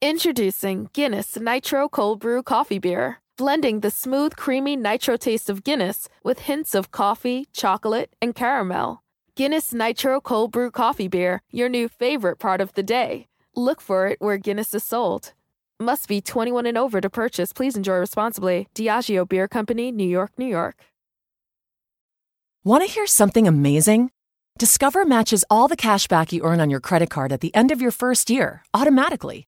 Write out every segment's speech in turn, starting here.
Introducing Guinness Nitro Cold Brew Coffee Beer, blending the smooth, creamy nitro taste of Guinness with hints of coffee, chocolate, and caramel. Guinness Nitro Cold Brew Coffee Beer, your new favorite part of the day. Look for it where Guinness is sold. Must be 21 and over to purchase. Please enjoy responsibly. Diageo Beer Company, New York, New York. Want to hear something amazing? Discover matches all the cash back you earn on your credit card at the end of your first year automatically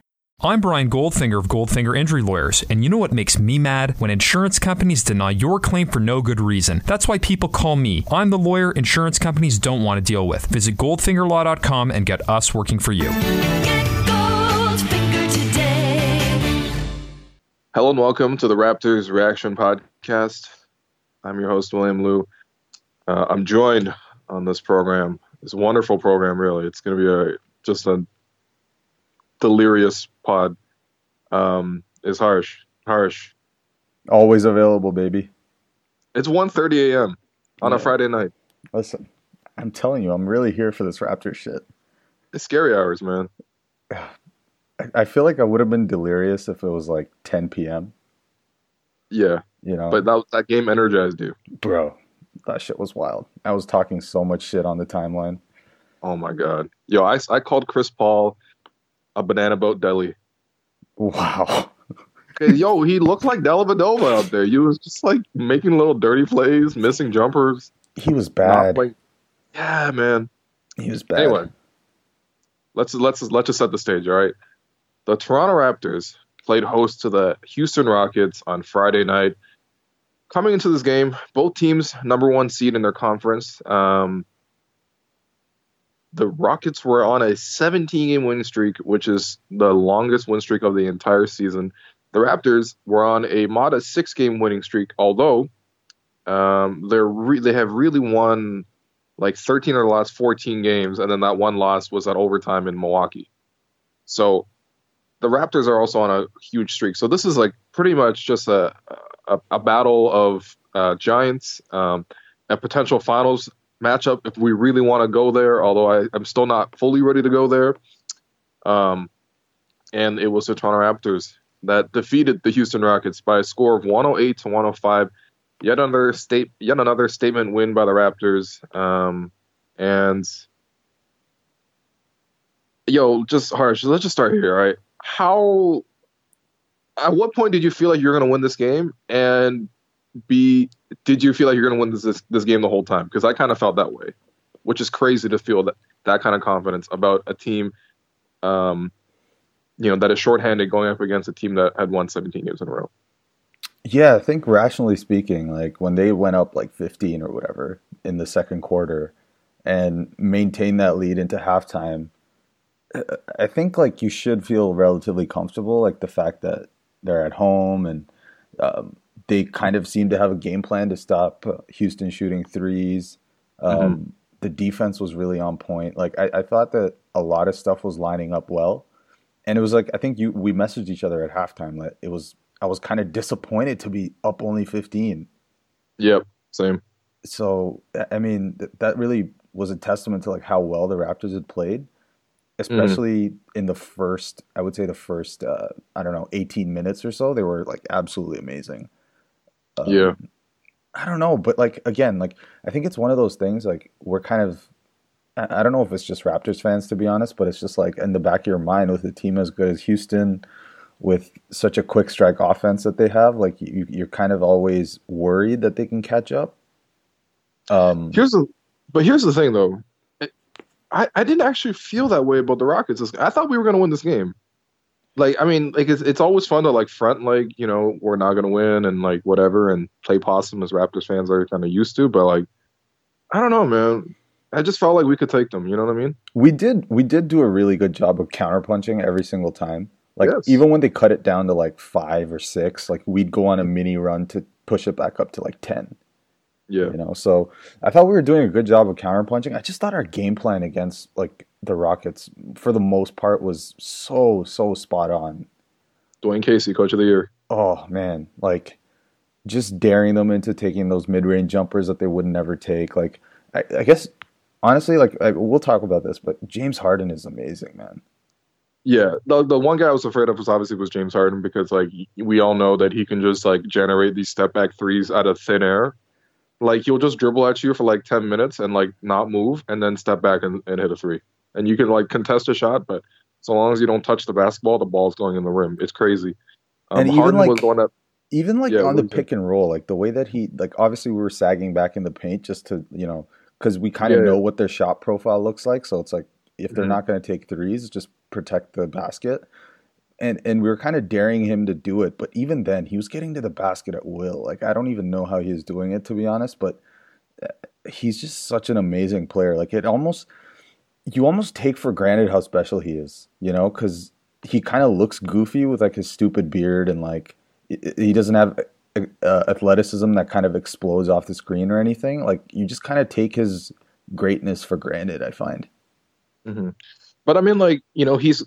I'm Brian Goldfinger of Goldfinger Injury Lawyers, and you know what makes me mad? When insurance companies deny your claim for no good reason. That's why people call me. I'm the lawyer insurance companies don't want to deal with. Visit goldfingerlaw.com and get us working for you. Hello and welcome to the Raptors Reaction Podcast. I'm your host, William Liu. Uh, I'm joined on this program, this wonderful program, really. It's going to be a just a delirious pod um, is harsh. Harsh. Always available, baby. It's 1.30 a.m. on yeah. a Friday night. Listen, I'm telling you, I'm really here for this Raptor shit. It's scary hours, man. I feel like I would have been delirious if it was like 10 p.m. Yeah. You know? But that, that game energized you. Bro, that shit was wild. I was talking so much shit on the timeline. Oh my God. Yo, I, I called Chris Paul a banana boat deli. Wow. yo, he looked like Dellavedova out there. He was just like making little dirty plays, missing jumpers. He was bad. yeah, man. He was bad. Anyway, let's let's let's just set the stage. All right, the Toronto Raptors played host to the Houston Rockets on Friday night. Coming into this game, both teams number one seed in their conference. Um, the Rockets were on a 17 game winning streak, which is the longest win streak of the entire season. The Raptors were on a modest six game winning streak, although um, they're re- they have really won like 13 of the last 14 games, and then that one loss was at overtime in Milwaukee. So the Raptors are also on a huge streak. So this is like pretty much just a a, a battle of uh, giants, um, a potential finals matchup if we really want to go there. Although I, am still not fully ready to go there. Um, and it was the Toronto Raptors that defeated the Houston Rockets by a score of 108 to 105. Yet another state, yet another statement win by the Raptors. Um, and yo, just harsh. Let's just start here, right? How? At what point did you feel like you're going to win this game? And B, did you feel like you're going to win this, this, game the whole time? Because I kind of felt that way, which is crazy to feel that that kind of confidence about a team, um, you know, that is shorthanded going up against a team that had won 17 games in a row. Yeah, I think rationally speaking, like when they went up like 15 or whatever in the second quarter and maintained that lead into halftime, I think like you should feel relatively comfortable, like the fact that they're at home and um, they kind of seemed to have a game plan to stop Houston shooting threes. Um, mm-hmm. The defense was really on point. Like I, I, thought that a lot of stuff was lining up well, and it was like I think you we messaged each other at halftime that it was I was kind of disappointed to be up only fifteen. Yep, same. So I mean th- that really was a testament to like how well the Raptors had played, especially mm-hmm. in the first I would say the first uh, I don't know eighteen minutes or so. They were like absolutely amazing. Um, yeah. I don't know, but like again, like I think it's one of those things. Like we're kind of, I don't know if it's just Raptors fans to be honest, but it's just like in the back of your mind with a team as good as Houston, with such a quick strike offense that they have, like you, you're kind of always worried that they can catch up. Um, here's the, but here's the thing though. I, I didn't actually feel that way about the Rockets. I thought we were going to win this game. Like, I mean, like it's, it's always fun to like front like you know we're not going to win and like whatever and play possum as Raptors fans are kind of used to. But like, I don't know, man. I just felt like we could take them. You know what I mean? We did. We did do a really good job of counterpunching every single time. Like Yes. even when they cut it down to like five or six, like we'd go on a mini run to push it back up to like ten. Yeah. You know, so I thought we were doing a good job of counterpunching. I just thought our game plan against like the Rockets, for the most part, was so so spot on. Dwane Casey, Coach of the Year. Oh man, like just daring them into taking those mid-range jumpers that they would never take. Like I, I guess honestly, like I, we'll talk about this, but James Harden is amazing, man. Yeah, the the one guy I was afraid of was obviously was James Harden because like we all know that he can just like generate these step back threes out of thin air. Like he'll just dribble at you for like ten minutes and like not move and then step back and, and hit a three. And you can like contest a shot, but so long as you don't touch the basketball, the ball's going in the rim. It's crazy. Um, And even, Harden like- was one even like Yeah, on the pick and roll, like the way that he like obviously we were sagging back in the paint just to you know because we kind of Yeah, know yeah. what their shot profile looks like. So it's like if they're Mhm. not going to take threes, just protect the basket. And and we were kind of daring him to do it, but even then he was getting to the basket at will. Like I don't even know how he doing it to be honest, but uh, he's just such an amazing player. Like it almost you almost take for granted how special he is, you know, because he kind of looks goofy with like his stupid beard and like he doesn't have uh, athleticism that kind of explodes off the screen or anything. Like you just kind of take his greatness for granted. I find. hmm But I mean, like you know, he's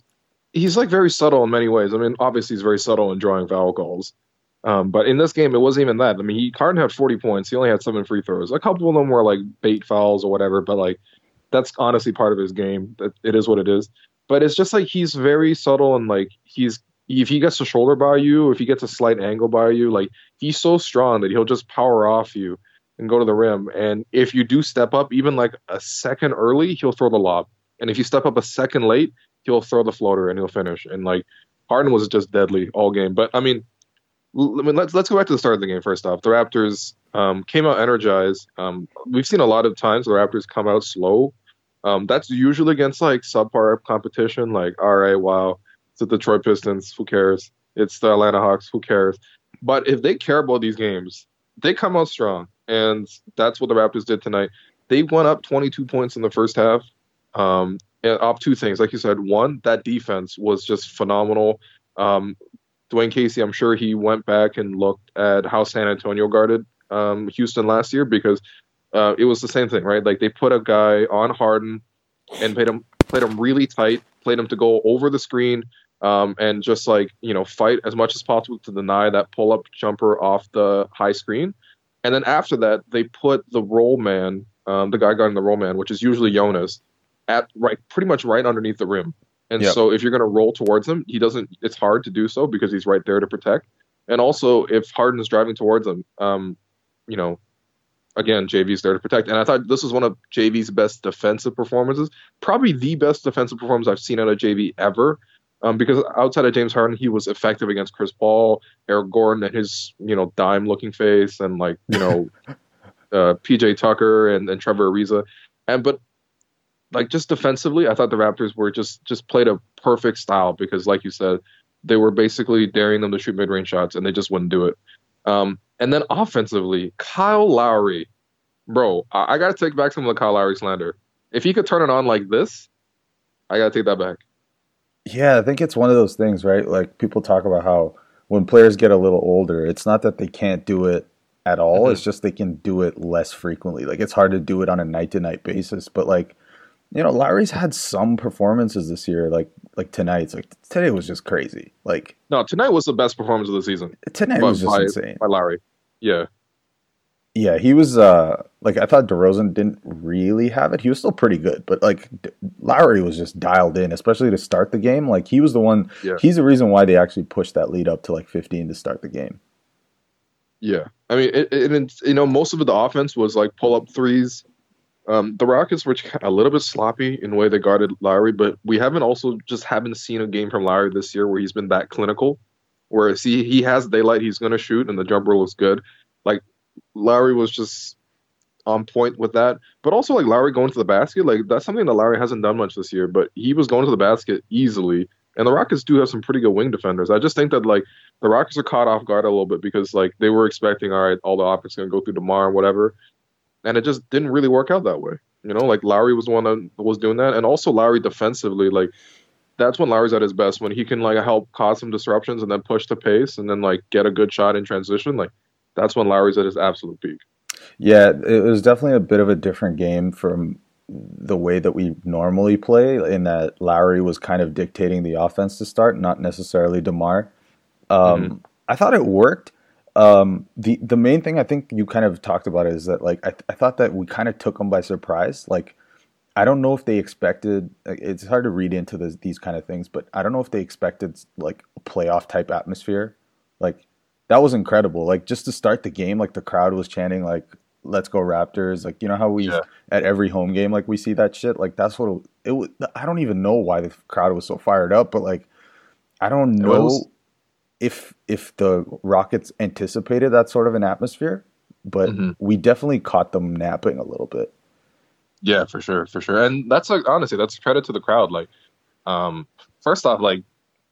he's like very subtle in many ways. I mean, obviously he's very subtle in drawing foul calls. Um, but in this game, it wasn't even that. I mean, he Harden had 40 points. He only had seven free throws. A couple of them were like bait fouls or whatever. But like, that's honestly part of his game. It is what it is. But it's just like he's very subtle and like he's if he gets a shoulder by you, if he gets a slight angle by you, like he's so strong that he'll just power off you and go to the rim. And if you do step up, even like a second early, he'll throw the lob. And if you step up a second late, he'll throw the floater and he'll finish. And like Harden was just deadly all game. But I mean, l- I mean let's let's go back to the start of the game first off. The Raptors um, came out energized. Um, we've seen a lot of times the Raptors come out slow. Um, that's usually against like subpar competition. Like, all right, wow, it's the Detroit Pistons. Who cares? It's the Atlanta Hawks. Who cares? But if they care about these games, they come out strong, and that's what the Raptors did tonight. They went up 22 points in the first half. Um, off two things, like you said, one that defense was just phenomenal. Um, Dwane Casey, I'm sure he went back and looked at how San Antonio guarded um, Houston last year because uh, it was the same thing, right? Like they put a guy on Harden and played him played him really tight, played him to go over the screen, um, and just like you know fight as much as possible to deny that pull up jumper off the high screen. And then after that, they put the roll man, um, the guy guarding the roll man, which is usually Jonas, at right pretty much right underneath the rim. And Yep. so if you're going to roll towards him, he doesn't. It's hard to do so because he's right there to protect. And also, if Harden's driving towards him, um, you know, again, JV's there to protect. And I thought this was one of JV's best defensive performances, probably the best defensive performance I've seen out of JV ever. Um, because outside of James Harden, he was effective against Chris Paul, Eric Gordon, and his you know dime looking face, and like you know uh, PJ Tucker and, and Trevor Ariza. And but like just defensively, I thought the Raptors were just just played a perfect style because, like you said, they were basically daring them to shoot mid range shots, and they just wouldn't do it. Um, and then offensively, Kyle Lowry, bro, I, I got to take back some of the Kyle Lowry slander. If he could turn it on like this, I got to take that back. Yeah, I think it's one of those things, right? Like people talk about how when players get a little older, it's not that they can't do it at all. Mhm. It's just they can do it less frequently. Like it's hard to do it on a night to night basis. But like, you know, Lowry's had some performances this year, like like tonight's. Like today was just crazy. Like No, tonight was the best performance of the season tonight was just by- insane. by Lowry. Yeah, Yeah, he was uh like I thought DeRozan didn't really have it. He was still pretty good, but like D- Lowry was just dialed in, especially to start the game. Like he was the one. Yeah. He's the reason why they actually pushed that lead up to like 15 to start the game. yeah. I mean, it, it, it's you know, most of the offense was like pull up threes. Um, the Rockets were a little bit sloppy in the way they guarded Lowry, but we haven't also just haven't seen a game from Lowry this year where he's been that clinical. Where see he has daylight, he's going to shoot, and the jumper looks good. Like Lowry was just on point with that. But also like Lowry going to the basket, like that's something that Lowry hasn't done much this year. But he was going to the basket easily. And the Rockets do have some pretty good wing defenders. I just think that like the Rockets are caught off guard a little bit because like they were expecting, all right, all the offense gonna go through Demar and whatever, and it just didn't really work out that way. You know, like Lowry was the one that was doing that, and also Lowry defensively, like that's when Lowry's at his best when he can like help cause some disruptions and then push the pace and then like get a good shot in transition. Like that's when Lowry's at his absolute peak. Yeah, it was definitely a bit of a different game from the way that we normally play, in that Lowry was kind of dictating the offense to start, not necessarily Demar. Um, mm-hmm. I thought it worked. Um, the the main thing I think you kind of talked about is that like I, th- I thought that we kind of took them by surprise. Like I don't know if they expected. It's hard to read into this, these kind of things, but I don't know if they expected like a playoff type atmosphere. Like that was incredible. Like just to start the game, like the crowd was chanting like "Let's go Raptors!" Like you know how we yeah. at every home game like we see that shit. Like that's what it, it was. I don't even know why the crowd was so fired up, but like I don't know if if the Rockets anticipated that sort of an atmosphere, but mm-hmm. we definitely caught them napping a little bit. Yeah, for sure, for sure, and that's like honestly, that's credit to the crowd. Like, um, first off, like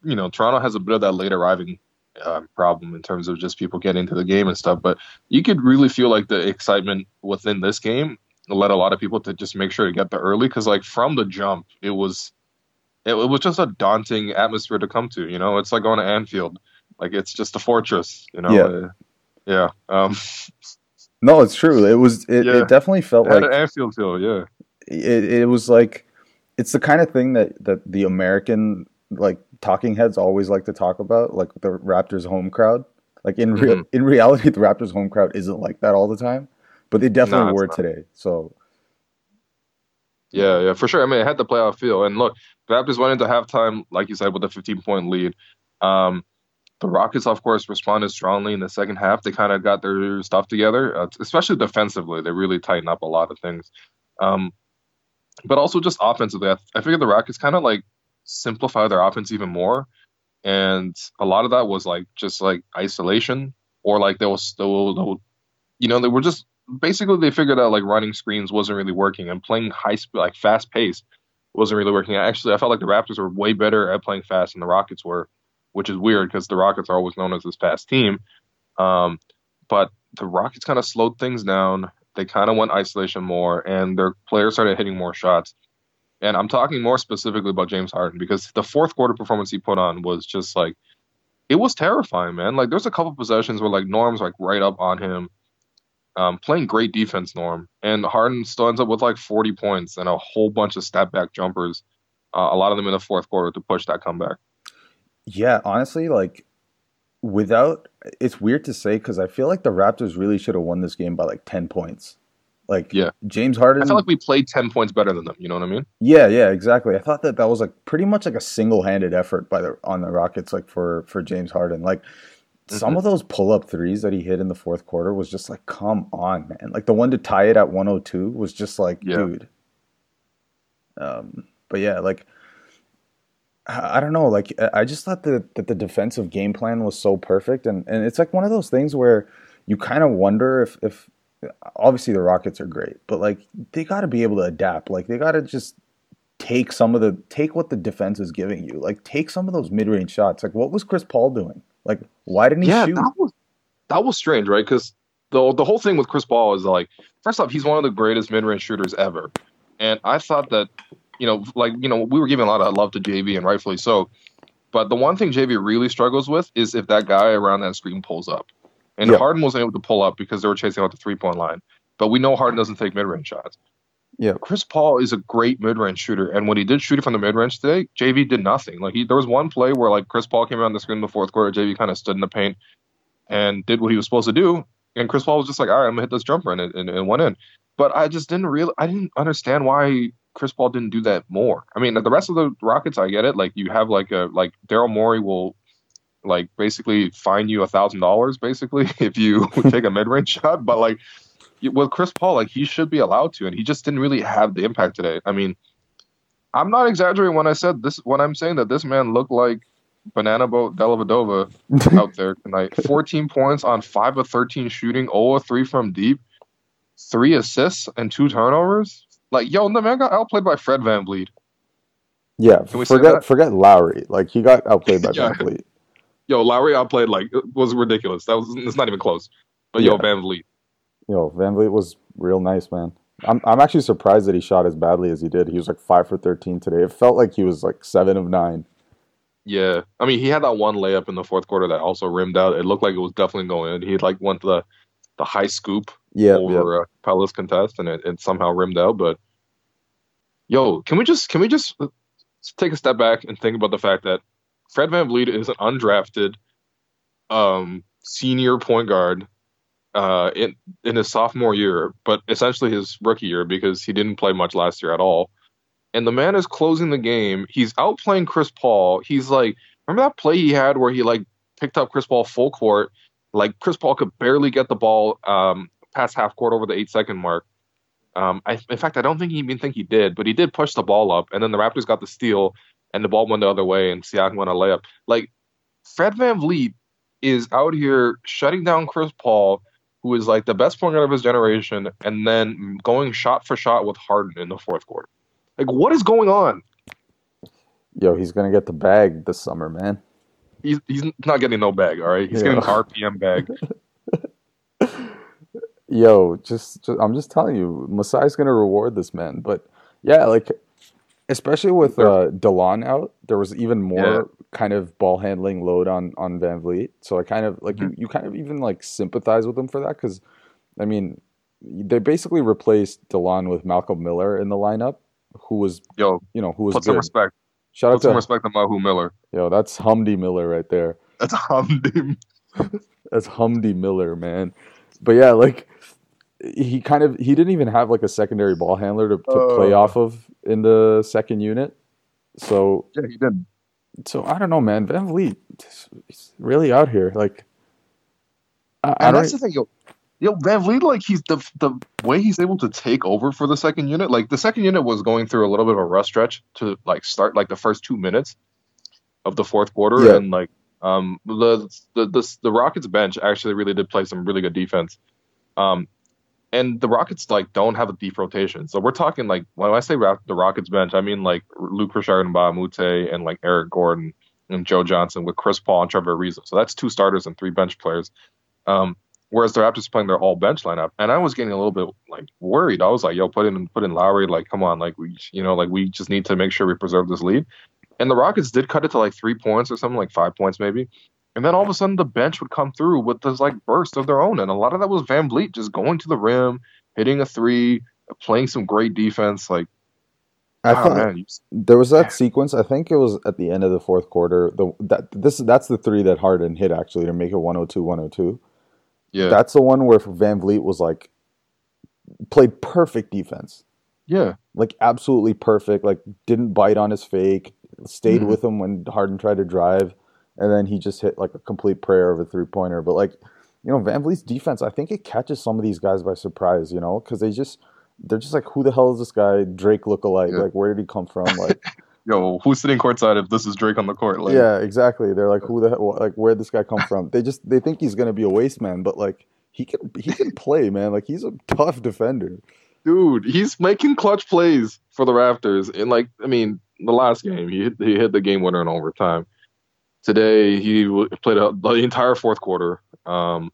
you know, Toronto has a bit of that late arriving uh, problem in terms of just people getting to the game and stuff. But you could really feel like the excitement within this game led a lot of people to just make sure to get there early because, like, from the jump, it was it, it, was just a daunting atmosphere to come to. You know, it's like going to Anfield, like it's just a fortress. You know, yeah. Uh, yeah. Um, no, it's true. It was. It, yeah. it definitely felt it like an Anfield feel. Yeah. It it was like it's the kind of thing that that the American like talking heads always like to talk about, like the Raptors home crowd. Like in real mm-hmm. in reality, the Raptors home crowd isn't like that all the time, but they definitely no, were not. today. So yeah, yeah, for sure. I mean, it had the playoff feel. And look, the Raptors went into halftime, like you said, with a 15 point lead. Um, the Rockets, of course, responded strongly in the second half. They kind of got their stuff together, uh, especially defensively. They really tightened up a lot of things. Um, but also just offensively, I, I figured the Rockets kind of like simplify their offense even more. And a lot of that was like just like isolation or like they was still, you know, they were just basically they figured out like running screens wasn't really working and playing high speed, like fast pace wasn't really working. Actually, I felt like the Raptors were way better at playing fast than the Rockets were, which is weird because the Rockets are always known as this fast team. Um, but the Rockets kind of slowed things down. They kind of went isolation more, and their players started hitting more shots. And I'm talking more specifically about James Harden because the fourth quarter performance he put on was just like it was terrifying, man. Like there's a couple possessions where like Norm's like right up on him, um, playing great defense, Norm, and Harden still ends up with like 40 points and a whole bunch of step back jumpers, uh, a lot of them in the fourth quarter to push that comeback. Yeah, honestly, like without it's weird to say because I feel like the Raptors really should have won this game by like 10 points. Like yeah, James Harden. I felt like we played ten points better than them. You know what I mean? Yeah, yeah, exactly. I thought that that was like pretty much like a single handed effort by the on the Rockets, like for for James Harden. Like mm-hmm. some of those pull up threes that he hit in the fourth quarter was just like, come on, man. Like the one to tie it at 102 was just like, yeah. dude. Um, but yeah, like. I don't know. Like I just thought that, that the defensive game plan was so perfect, and, and it's like one of those things where you kind of wonder if if obviously the Rockets are great, but like they got to be able to adapt. Like they got to just take some of the take what the defense is giving you. Like take some of those mid range shots. Like what was Chris Paul doing? Like why didn't he yeah, shoot? That was that was strange, right? Because the the whole thing with Chris Paul is like first off, he's one of the greatest mid range shooters ever, and I thought that you know like you know we were giving a lot of love to JV and rightfully so. But the one thing JV really struggles with is if that guy around that screen pulls up. And yep. Harden wasn't able to pull up because they were chasing out the three point line. But we know Harden doesn't take mid range shots. Yeah. Chris Paul is a great mid range shooter. And when he did shoot it from the mid range today, JV did nothing. Like he there was one play where like Chris Paul came around the screen in the fourth quarter, JV kind of stood in the paint and did what he was supposed to do. And Chris Paul was just like, all right, I'm gonna hit this jumper and it, and, and went in. But I just didn't really I didn't understand why Chris Paul didn't do that more. I mean, the rest of the Rockets, I get it. Like you have like a like Daryl Morey will like basically fine you a thousand dollars basically if you take a mid range shot. But like with Chris Paul, like he should be allowed to, and he just didn't really have the impact today. I mean, I'm not exaggerating when I said this. When I'm saying that this man looked like Banana Boat Dellavedova out there tonight. 14 points on five of 13 shooting, 0 of 3 from deep. three assists and two turnovers. Like, yo, the man got outplayed by Fred Van VanVleet. Yeah, forget forget Lowry. Like he got outplayed by yeah. VanVleet. Yo, Lowry outplayed like it was ridiculous. That was it's not even close. But yeah. yo, VanVleet. Yo, Van VanVleet was real nice, man. I'm I'm actually surprised that he shot as badly as he did. He was like five for thirteen today. It felt like he was like seven of nine. Yeah, I mean, he had that one layup in the fourth quarter that also rimmed out. It looked like it was definitely going in. He like went to the the high scoop yeah, over yeah. Uh, Palace contest, and it, it somehow rimmed out. But yo, can we just can we just take a step back and think about the fact that Fred VanVleet is an undrafted um, senior point guard uh, in in his sophomore year, but essentially his rookie year because he didn't play much last year at all. And the man is closing the game. He's outplaying Chris Paul. He's like, remember that play he had where he like picked up Chris Paul full court, like Chris Paul could barely get the ball um, past half court over the eight second mark. Um, I, in fact, I don't think he even think he did, but he did push the ball up, and then the Raptors got the steal, and the ball went the other way, and Siakam went a layup. Like Fred VanVleet is out here shutting down Chris Paul, who is like the best point guard of his generation, and then going shot for shot with Harden in the fourth quarter. Like, what is going on? Yo, he's gonna get the bag this summer, man. He's he's not getting no bag, all right. He's yeah. getting the RPM bag. Yo, just, just, I'm just telling you, Masai's gonna reward this man. But yeah, like especially with uh, Delon out, there was even more yeah. kind of ball handling load on on VanVleet. So I kind of like mm-hmm. you, you kind of even like sympathize with him for that because, I mean, they basically replaced Delon with Malcolm Miller in the lineup, who was yo, you know, who was put good. some respect. Shout put out to some respect to Mahu Miller. Yo, that's Humdy Miller right there. That's Humdy. that's Humdy Miller, man. But yeah, like he kind of he didn't even have like a secondary ball handler to, to uh, play off of in the second unit. So yeah, he didn't. So I don't know, man. VanVleet, he's really out here. Like, I, I that's the thing, yo. Yo, VanVleet, like he's the the way he's able to take over for the second unit. Like the second unit was going through a little bit of a rough stretch to like start like the first two minutes of the fourth quarter, yeah. and like um the, the the the Rockets bench actually really did play some really good defense. Um, and the Rockets like don't have a deep rotation. So we're talking like when I say the Rockets bench, I mean like Luke Richard and a and like Eric Gordon and Joe Johnson with Chris Paul and Trevor Ariza. So that's two starters and three bench players. Um, whereas the Raptors playing their all bench lineup, and I was getting a little bit like worried. I was like, "Yo, put in put in Lowry. Like, come on, like we, you know, like we just need to make sure we preserve this lead." And the Rockets did cut it to like three points or something, like five points maybe. And then all of a sudden, the bench would come through with this like burst of their own, and a lot of that was VanVleet just going to the rim, hitting a three, playing some great defense. Like, I ah, oh, thought man, there was that sequence. I think it was at the end of the fourth quarter. The that this that's the three that Harden hit actually to make it 102-102. Yeah, that's the one where VanVleet was like played perfect defense. Yeah, like absolutely perfect. Like didn't bite on his fake. Stayed mm-hmm. with him when Harden tried to drive and then he just hit like a complete prayer of a three pointer. But like, you know, VanVleet's defense, I think it catches some of these guys by surprise. You know, because they just they're just like, who the hell is this guy? Drake look alike? Yeah. Like, where did he come from? Like. Yo, who's sitting courtside if this is Drake on the court? Like, yeah, exactly. They're like, who the hell? Like, where did this guy come from? They just they think he's gonna be a waste man, but like he can he can play, man. Like he's a tough defender. Dude, he's making clutch plays for the Raptors. And like, I mean, the last game he hit, he hit the game winner in overtime. Today he played the entire fourth quarter, um,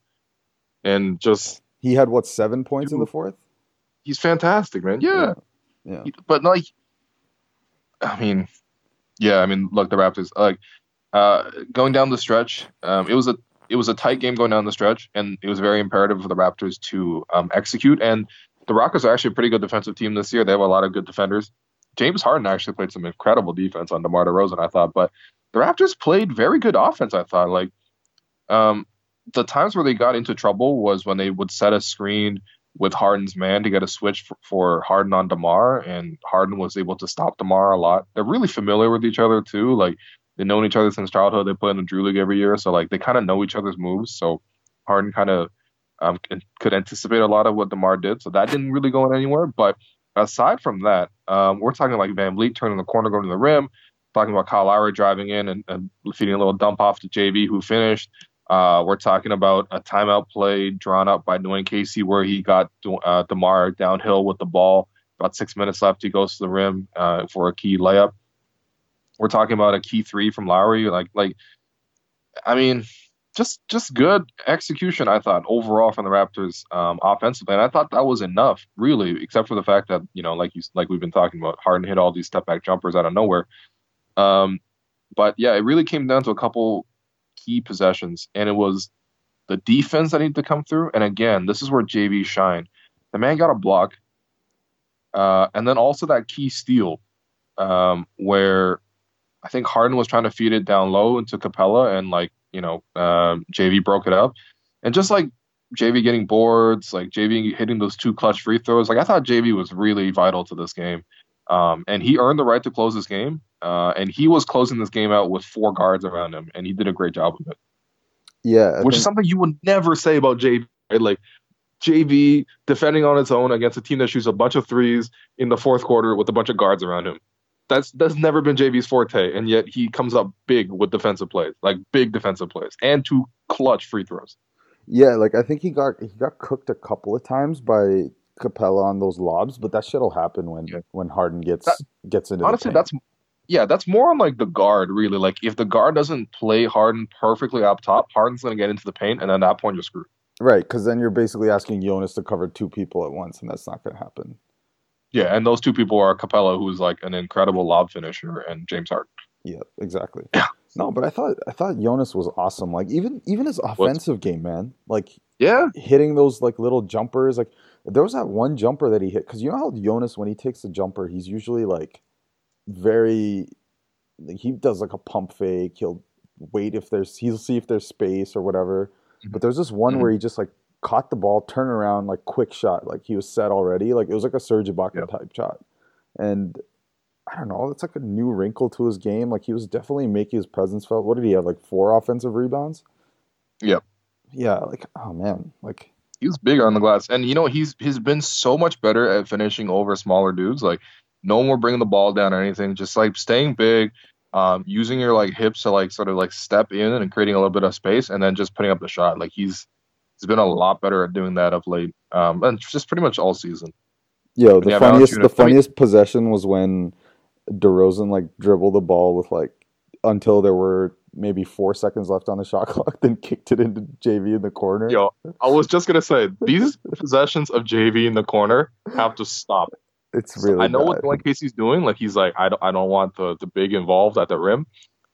and just he had what seven points in the fourth. He's fantastic, man. Yeah, yeah. yeah. He, but like, I mean, yeah, I mean, look, the Raptors like uh, going down the stretch. Um, it was a it was a tight game going down the stretch, and it was very imperative for the Raptors to um, execute. And the Rockets are actually a pretty good defensive team this year. They have a lot of good defenders. James Harden actually played some incredible defense on DeMar DeRozan, I thought, but the Raptors played very good offense. I thought like um, the times where they got into trouble was when they would set a screen with Harden's man to get a switch for, for Harden on Demar, and Harden was able to stop Demar a lot. They're really familiar with each other too. Like they've known each other since childhood. They play in the Drew League every year, so like they kind of know each other's moves. So Harden kind of um, could anticipate a lot of what Demar did. So that didn't really go anywhere. But aside from that, um, we're talking like VanVleet turning the corner, going to the rim talking about Kyle Lowry driving in and, and feeding a little dump off to JV, who finished. Uh, we're talking about a timeout play drawn up by Dwane Casey where he got uh, DeMar downhill with the ball. About six minutes left, he goes to the rim uh, for a key layup. We're talking about a key three from Lowry. Like, like, I mean, just just good execution. I thought overall from the Raptors um, offensively, and I thought that was enough, really, except for the fact that you know, like you like we've been talking about, Harden hit all these step back jumpers out of nowhere. Um, but yeah, it really came down to a couple key possessions, and it was the defense that needed to come through. And again, this is where JV shined. The man got a block, uh, and then also that key steal, um, where I think Harden was trying to feed it down low into Capela, and like you know, um, JV broke it up, and just like JV getting boards, like JV hitting those two clutch free throws. Like I thought JV was really vital to this game, um, and he earned the right to close this game. Uh, and he was closing this game out with four guards around him, and he did a great job of it. Yeah, I which think... is something you would never say about JV. Right? Like JV defending on its own against a team that shoots a bunch of threes in the fourth quarter with a bunch of guards around him. That's that's never been JV's forte, and yet he comes up big with defensive plays, like big defensive plays, and two clutch free throws. Yeah, like I think he got he got cooked a couple of times by Capela on those lobs, but that shit'll happen when yeah. when Harden gets that, gets into. Honestly, that's yeah, that's more on like the guard, really. Like if the guard doesn't play Harden perfectly up top, Harden's gonna get into the paint, and at that point you're screwed. Right, because then you're basically asking Jonas to cover two people at once, and that's not gonna happen. Yeah, and those two people are Capela, who's like an incredible lob finisher, and James Harden. Yeah, exactly. No, but I thought I thought Jonas was awesome. Like even even his offensive What's... game, man. Like yeah, hitting those like little jumpers. Like there was that one jumper that he hit because you know how Jonas when he takes a jumper, he's usually like very like he does like a pump fake. He'll wait if there's he'll see if there's space or whatever. Mm-hmm. But there's this one mm-hmm. where he just like caught the ball, turn around, like quick shot, like he was set already. Like it was like a Serge Ibaka yep. type shot. And I don't know, it's like a new wrinkle to his game. Like he was definitely making his presence felt. What did he have? Like four offensive rebounds? Yep. Yeah, like oh man, like he was bigger on the glass. And you know, he's he's been so much better at finishing over smaller dudes. Like no more bringing the ball down or anything. Just like staying big, um, using your like hips to like sort of like step in and creating a little bit of space, and then just putting up the shot. Like he's he's been a lot better at doing that of late, um, and just pretty much all season. Yo, the funniest the funniest possession was when DeRozan like dribbled the ball with like until there were maybe four seconds left on the shot clock, then kicked it into JV in the corner. Yo, I was just gonna say these possessions of JV in the corner have to stop. It's really. I know bad. what Dwane Casey's doing. Like he's like, I don't, I don't want the the big involved at the rim,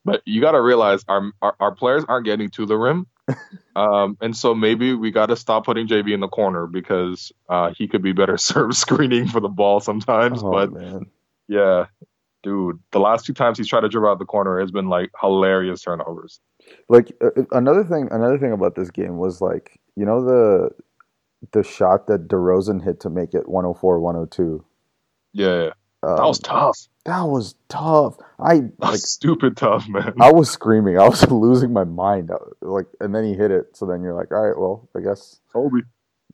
but you got to realize our, our, our players aren't getting to the rim, um, and so maybe we got to stop putting JV in the corner because uh, he could be better served screening for the ball sometimes. Oh, but man. yeah, dude, the last two times he's tried to dribble out the corner has been like hilarious turnovers. Like uh, uh another thing, another thing about this game was like you know the the shot that DeRozan hit to make it 104 102 yeah, um, that was tough. That was tough. I like stupid tough, man. I was screaming. I was losing my mind. Like, and then he hit it. So then you're like, all right, well, I guess Kobe.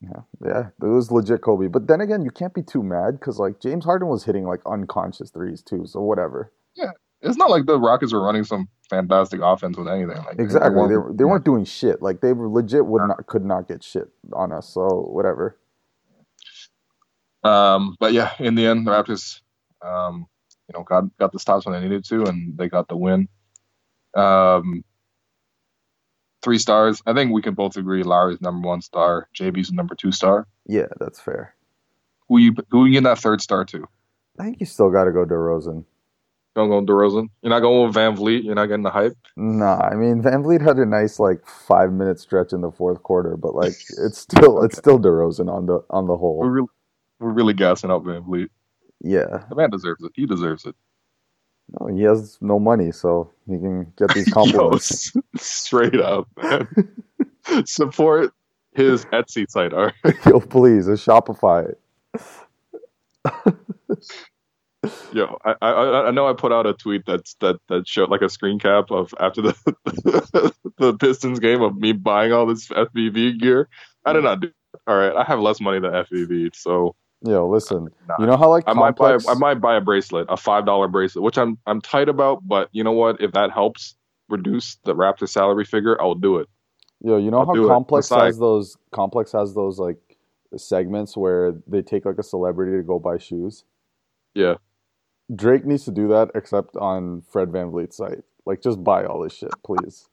Yeah, yeah, it was legit Kobe. But then again, you can't be too mad because like James Harden was hitting like unconscious threes too. So whatever. Yeah, it's not like the Rockets were running some fantastic offense with anything. Like exactly, they, weren't, they, they weren't doing shit. Like they were legit would not could not get shit on us. So whatever. Um, but yeah, in the end, the Raptors, um, you know, got got the stops when they needed to, and they got the win. Um, three stars. I think we can both agree Lowry's number one star, JV's number two star. Yeah, that's fair. Who you who you get that third star to? I think you still got to go DeRozan. Don't go DeRozan. You're not going with VanVleet. You're not getting the hype. Nah, I mean VanVleet had a nice like five minute stretch in the fourth quarter, but like it's still okay. it's still DeRozan on the on the whole. We're really, we're really gassing up VanVleet. Yeah. The man deserves it. He deserves it. No, he has no money, so he can get these compliments. Yo, straight up. Support his Etsy site, all right? Yo, please, a Shopify. Yo, I, I I know I put out a tweet that's that that showed like a screen cap of after the the Pistons game of me buying all this FVV gear. I did not do. All right, I have less money than FVV, so Yo, listen. Nah, you know how like I might buy I might buy a bracelet, a five dollar bracelet, which I'm I'm tight about, but you know what? If that helps reduce the Raptor salary figure, I'll do it. Yo, you know I'll how. Complex has those Complex has those like segments where they take like a celebrity to go buy shoes. Yeah. Drake needs to do that except on Fred VanVleet's site. Like just buy all this shit, please.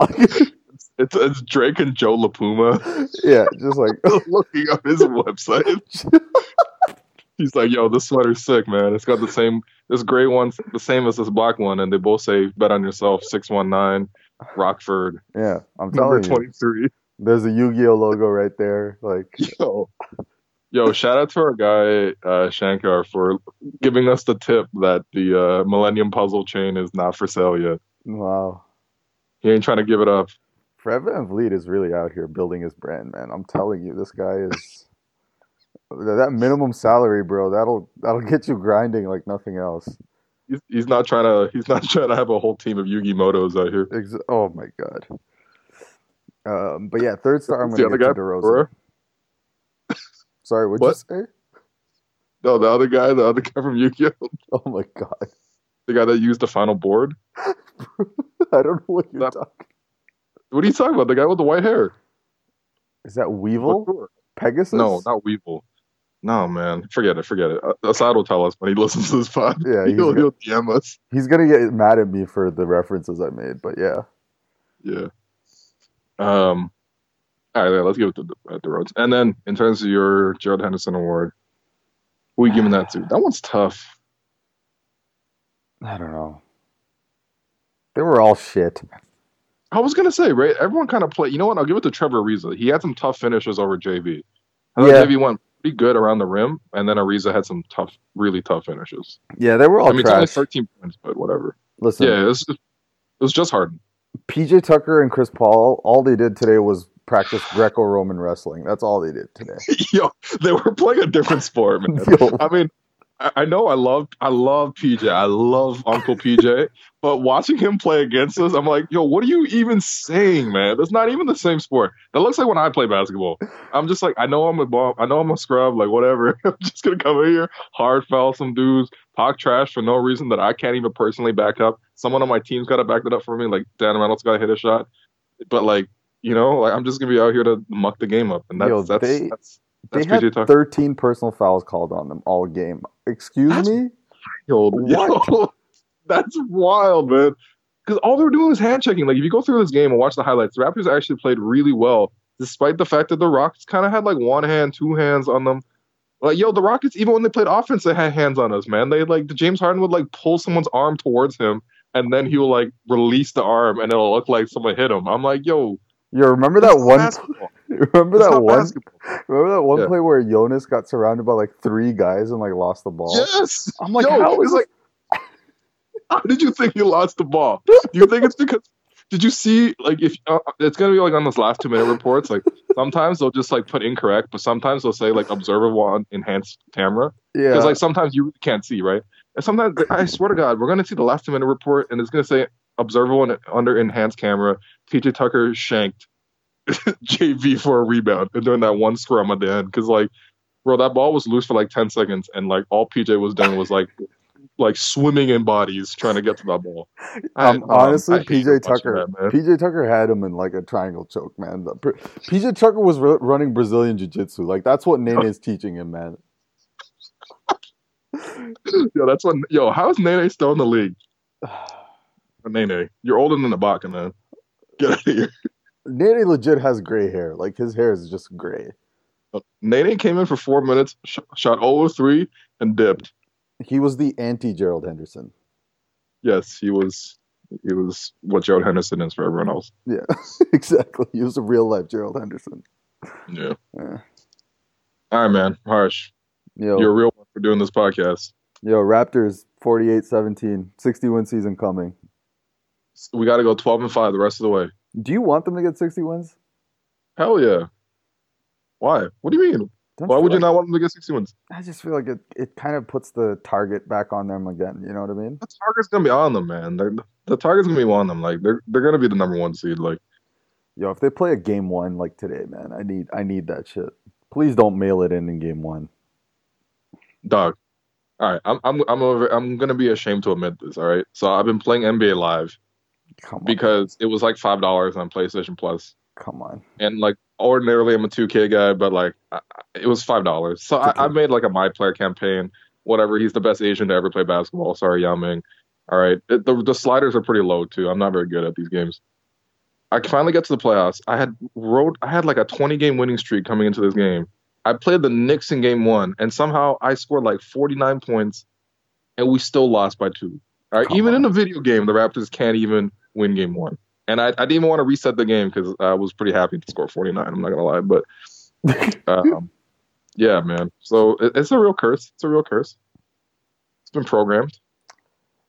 It's, it's Drake and Joe LaPuma yeah, just like looking up his website. He's like, yo, this sweater's sick, man. It's got the same, this gray one's the same as this black one. And they both say, bet on yourself, 619, Rockford, yeah, I'm number telling you. 23. There's a Yu-Gi-Oh logo right there. Like Yo, yo, shout out to our guy, uh, Shankar, for giving us the tip that the uh, Millennium Puzzle chain is not for sale yet. wow. He ain't trying to give it up. Fred VanVleet is really out here building his brand, man. I'm telling you, this guy is that minimum salary, bro. That'll that'll get you grinding like nothing else. He's, he's not trying to, he's not trying to have a whole team of Yugi Mutos out here. Ex- oh my god. Um, but yeah, third star. I'm the gonna other get guy? to. Aurora? Sorry, what'd What? you say? No, the other guy, the other guy from Yu-Gi-Oh, Oh my god, the guy that used the final board. I don't know what you're That- talking. What are you talking about? The guy with the white hair. Is that Weevil? What- Pegasus? No, not Weevil. No, man, forget it, forget it. Assad will tell us when he listens to this pod. Yeah, he'll, got- he'll DM us. He's gonna get mad at me for the references I made, but yeah. Yeah. Um. All right, yeah, let's give it to the, uh, the roads. And then in terms of your Gerald Henderson Award, who are you giving that to? That one's tough. I don't know. They were all shit. I was gonna say, right? Everyone kind of play. You know what? I'll give it to Trevor Ariza. He had some tough finishes over JV. I thought Yeah. JV went pretty good around the rim, and then Ariza had some tough, really tough finishes. Yeah, they were all I mean, it's only 13 points, but whatever. Listen, Yeah, it was, it was just Harden. PJ Tucker and Chris Paul, all they did today was practice Greco-Roman wrestling. That's all they did today. Yo, they were playing a different sport, man. Yo, I mean, I know I love I love PJ. I love Uncle PJ. but watching him play against us, I'm like, yo, what are you even saying, man? That's not even the same sport. That looks like when I play basketball. I'm just like, I know I'm a ball, I know I'm a scrub, like whatever. I'm just gonna come in here, hard foul some dudes, talk trash for no reason that I can't even personally back up. Someone on my team's gotta back that up for me, like Dan Reynolds gotta hit a shot. But like, you know, like I'm just gonna be out here to muck the game up. And that's Yo, that's, they- that's they that's had Tucker. 13 personal fouls called on them all game. Excuse That's- me? Yo, What? yo, that's wild, man. Because all they were doing was hand checking. Like, if you go through this game and watch the highlights, the Raptors actually played really well, despite the fact that the Rockets kind of had like one hand, two hands on them. Like, yo, the Rockets, even when they played offense, they had hands on us, man. They like, the James Harden would like pull someone's arm towards him, and then he will like release the arm, and it'll look like someone hit him. I'm like, yo, You remember that one? basketball. Remember that one? basketball. Remember that one Yeah. play where Jonas got surrounded by like three guys and like lost the ball? Yes. I'm like, Yo, how like, how did you think you lost the ball? Do you think it's because? Did you see like if uh, it's gonna be like on those last two minute reports? Like sometimes they'll just like put incorrect, but sometimes they'll say like observable on enhanced camera Yeah. because like sometimes you can't see right. And sometimes I swear to God, we're gonna see the last two minute report and it's gonna say observable and under enhanced camera. PJ Tucker shanked JV for a rebound and doing that one scrum at the end because like bro, that ball was loose for like ten seconds and like all PJ was doing was like like swimming in bodies trying to get to that ball. Um, um, honestly, hate PJ Tucker, that. PJ Tucker had him in like a triangle choke, man. The- PJ Tucker was r- running Brazilian jiu jitsu. Like that's what Nene is teaching him, man. yo, that's what. Yo, how is Nene still in the league? Nene, you're older than Ibaka, man. Get out of here. Nene legit has gray hair. Like his hair is just gray. Uh, Nene came in for four minutes, sh- shot 0 3, and dipped. He was the anti Gerald Henderson. Yes, he was. He was what Gerald Henderson is for everyone else. Yeah, exactly. He was a real life Gerald Henderson. Yeah. Yeah. All right, man. Harsh, Yo, you're a real one for doing this podcast. yo, Raptors 48-17, 60 win season coming. We got to go 12 and 5 the rest of the way. Do you want them to get 60 wins? Hell yeah. Why? What do you mean? Don't Why would you not want them to get 60 wins? I just feel like it, it kind of puts the target back on them again. You know what I mean? The target's gonna be on them, man. They're, the target's gonna be on them. Like they're they're gonna be the number one seed. Like Yo, if they play a game one like today, man, I need I need that shit. Please don't mail it in in game one. dog. All right, I'm I'm I'm over. I'm gonna be ashamed to admit this. All right, so I've been playing NBA Live Come on. because it was like five dollars on PlayStation Plus, Come on. And like ordinarily, I'm a 2K guy, but like I, it was five dollars. So I, I made like a my player campaign. Whatever. He's the best Asian to ever play basketball. Sorry, Yao Ming. All right. It, the the sliders are pretty low too. I'm not very good at these games. I finally get to the playoffs. I had wrote I had like a 20 game winning streak coming into this game. I played the Knicks in game one, and somehow I scored like 49 points, and we still lost by two. All right, Come even on. in a video game, the Raptors can't even win game one. And I, I didn't even want to reset the game because I was pretty happy to score 49. I'm not gonna lie, but um, yeah, man. So it, it's a real curse. It's a real curse. It's been programmed.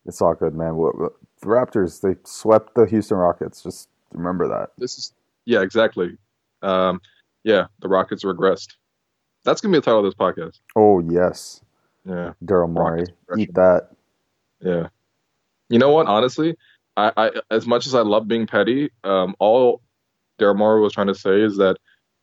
It's all good, man. What- what- The Raptors, they swept the Houston Rockets. Just remember that. This is yeah, exactly. Um, yeah, the Rockets regressed. That's gonna be the title of this podcast. Oh, yes. Yeah. Daryl Morey. Eat that. Yeah. You know what? Honestly, I, I as much as I love being petty, um, all Daryl Morey was trying to say is that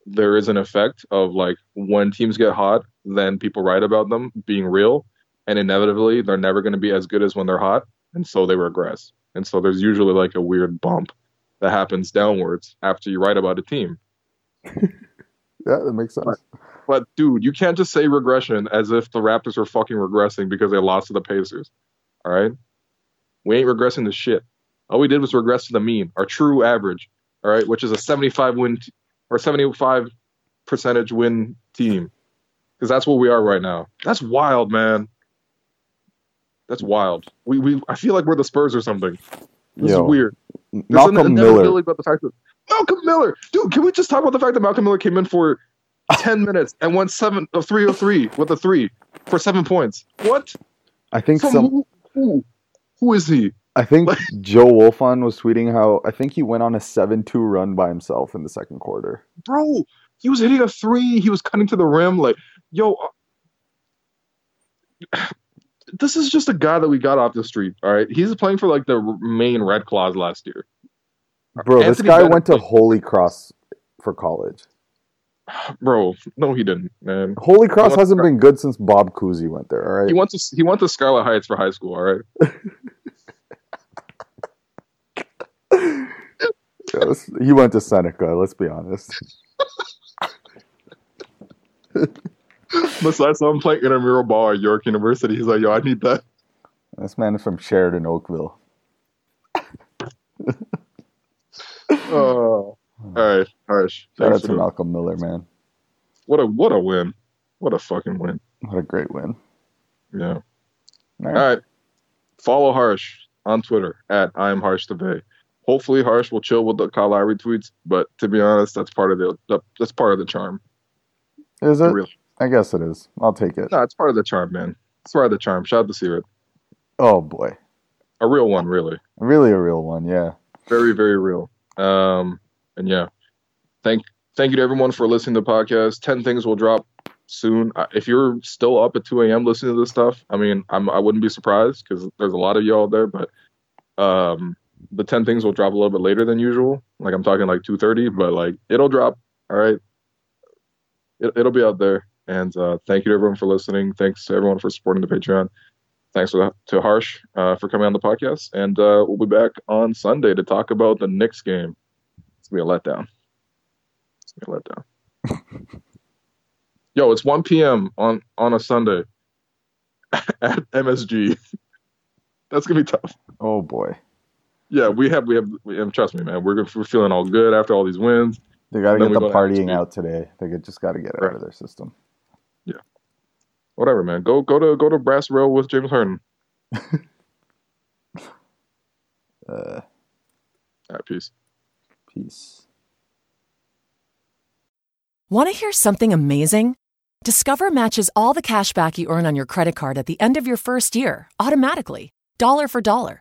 there is an effect of like when teams get hot, then people write about them being real, and inevitably they're never going to be as good as when they're hot, and so they regress. And so there's usually like a weird bump that happens downwards after you write about a team. Yeah, that makes sense. But dude, you can't just say regression as if the Raptors are fucking regressing because they lost to the Pacers. All right? We ain't regressing to shit. All we did was regress to the mean, our true average, all right, which is a 75 win t- or 75 percentage win team. Because that's what we are right now. That's wild, man. That's wild. We we I feel like we're the Spurs or something. This Yo, is weird. There's Malcolm an Miller. about the fact that Malcolm Miller, dude, can we just talk about the fact that Malcolm Miller came in for ten minutes and went seven of three of three with a three for seven points? What? I think From some. who, who? Who is he? I think Joe Wolfon was tweeting how I think he went on a seven-two run by himself in the second quarter. Bro, he was hitting a three. He was cutting to the rim. Like, yo, uh, this is just a guy that we got off the street. All right, he's playing for like the Maine Red Claws last year. Bro, this guy Bennett went to Holy Cross for college. Bro, no, he didn't, man. Holy Cross hasn't been good since Bob Cousy went there. All right. He went to he went to Scarlett Heights for high school. All right. He went to Seneca. Let's be honest. Besides, I saw him playing intramural ball at York University. He's like, yo, I need that. This man is from Sheridan, Oakville. Oh. All right, harsh. Shout out to the- Malcolm Miller, man. what a what a win. What a fucking win. What a great win. Yeah. All All right. right. Follow Harsh on Twitter at I am Harsh Debay. Hopefully, Harsh will chill with the Kyle Lowry tweets, but to be honest, that's part of the that- that's part of the charm. Is it? Really. I guess it is. I'll take it. No, it's part of the charm, man. It's part of the charm. Shout out to Seared. Oh boy, A real one, really. really a real one. Yeah. very very real um and yeah thank thank you to everyone for listening to the podcast 10 things will drop soon if you're still up at 2 a.m listening to this stuff i mean I'm, i wouldn't be surprised because there's a lot of out there but um the 10 things will drop a little bit later than usual like i'm talking like 2.30 but like it'll drop all right it, it'll be out there and uh thank you to everyone for listening thanks to everyone for supporting the patreon thanks for to Harsh uh, for coming on the podcast, and uh, we'll be back on Sunday to talk about the Knicks game. It's gonna be a letdown. It's gonna be a letdown. Yo, it's 1 p.m. on on a Sunday at MSG. That's gonna be tough. Oh boy. Yeah, we have we have, we have trust me, man. We're we're feeling all good after all these wins. They got to get the partying out today. They just got to get it out of their system. Yeah. Whatever, man. Go go to go to Brass Rail with James Harden. Uh, All right, peace. peace. Want to hear something amazing? Discover matches all the cash back you earn on your credit card at the end of your first year automatically, dollar for dollar,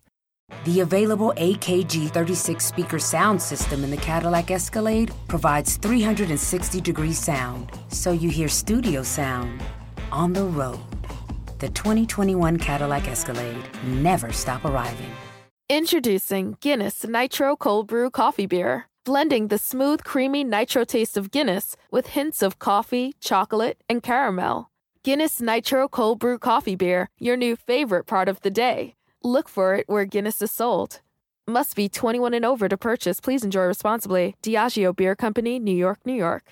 The available AKG 36 speaker sound system in the Cadillac Escalade provides 360 degree sound, so you hear studio sound on the road. the 2021 Cadillac Escalade never stop arriving. Introducing Guinness Nitro Cold Brew Coffee Beer, blending the smooth, creamy nitro taste of Guinness with hints of coffee, chocolate, and caramel. Guinness Nitro Cold Brew Coffee Beer, your new favorite part of the day. Look for it where Guinness is sold. Must be 21 and over to purchase. Please enjoy responsibly. Diageo Beer Company, New York, New York.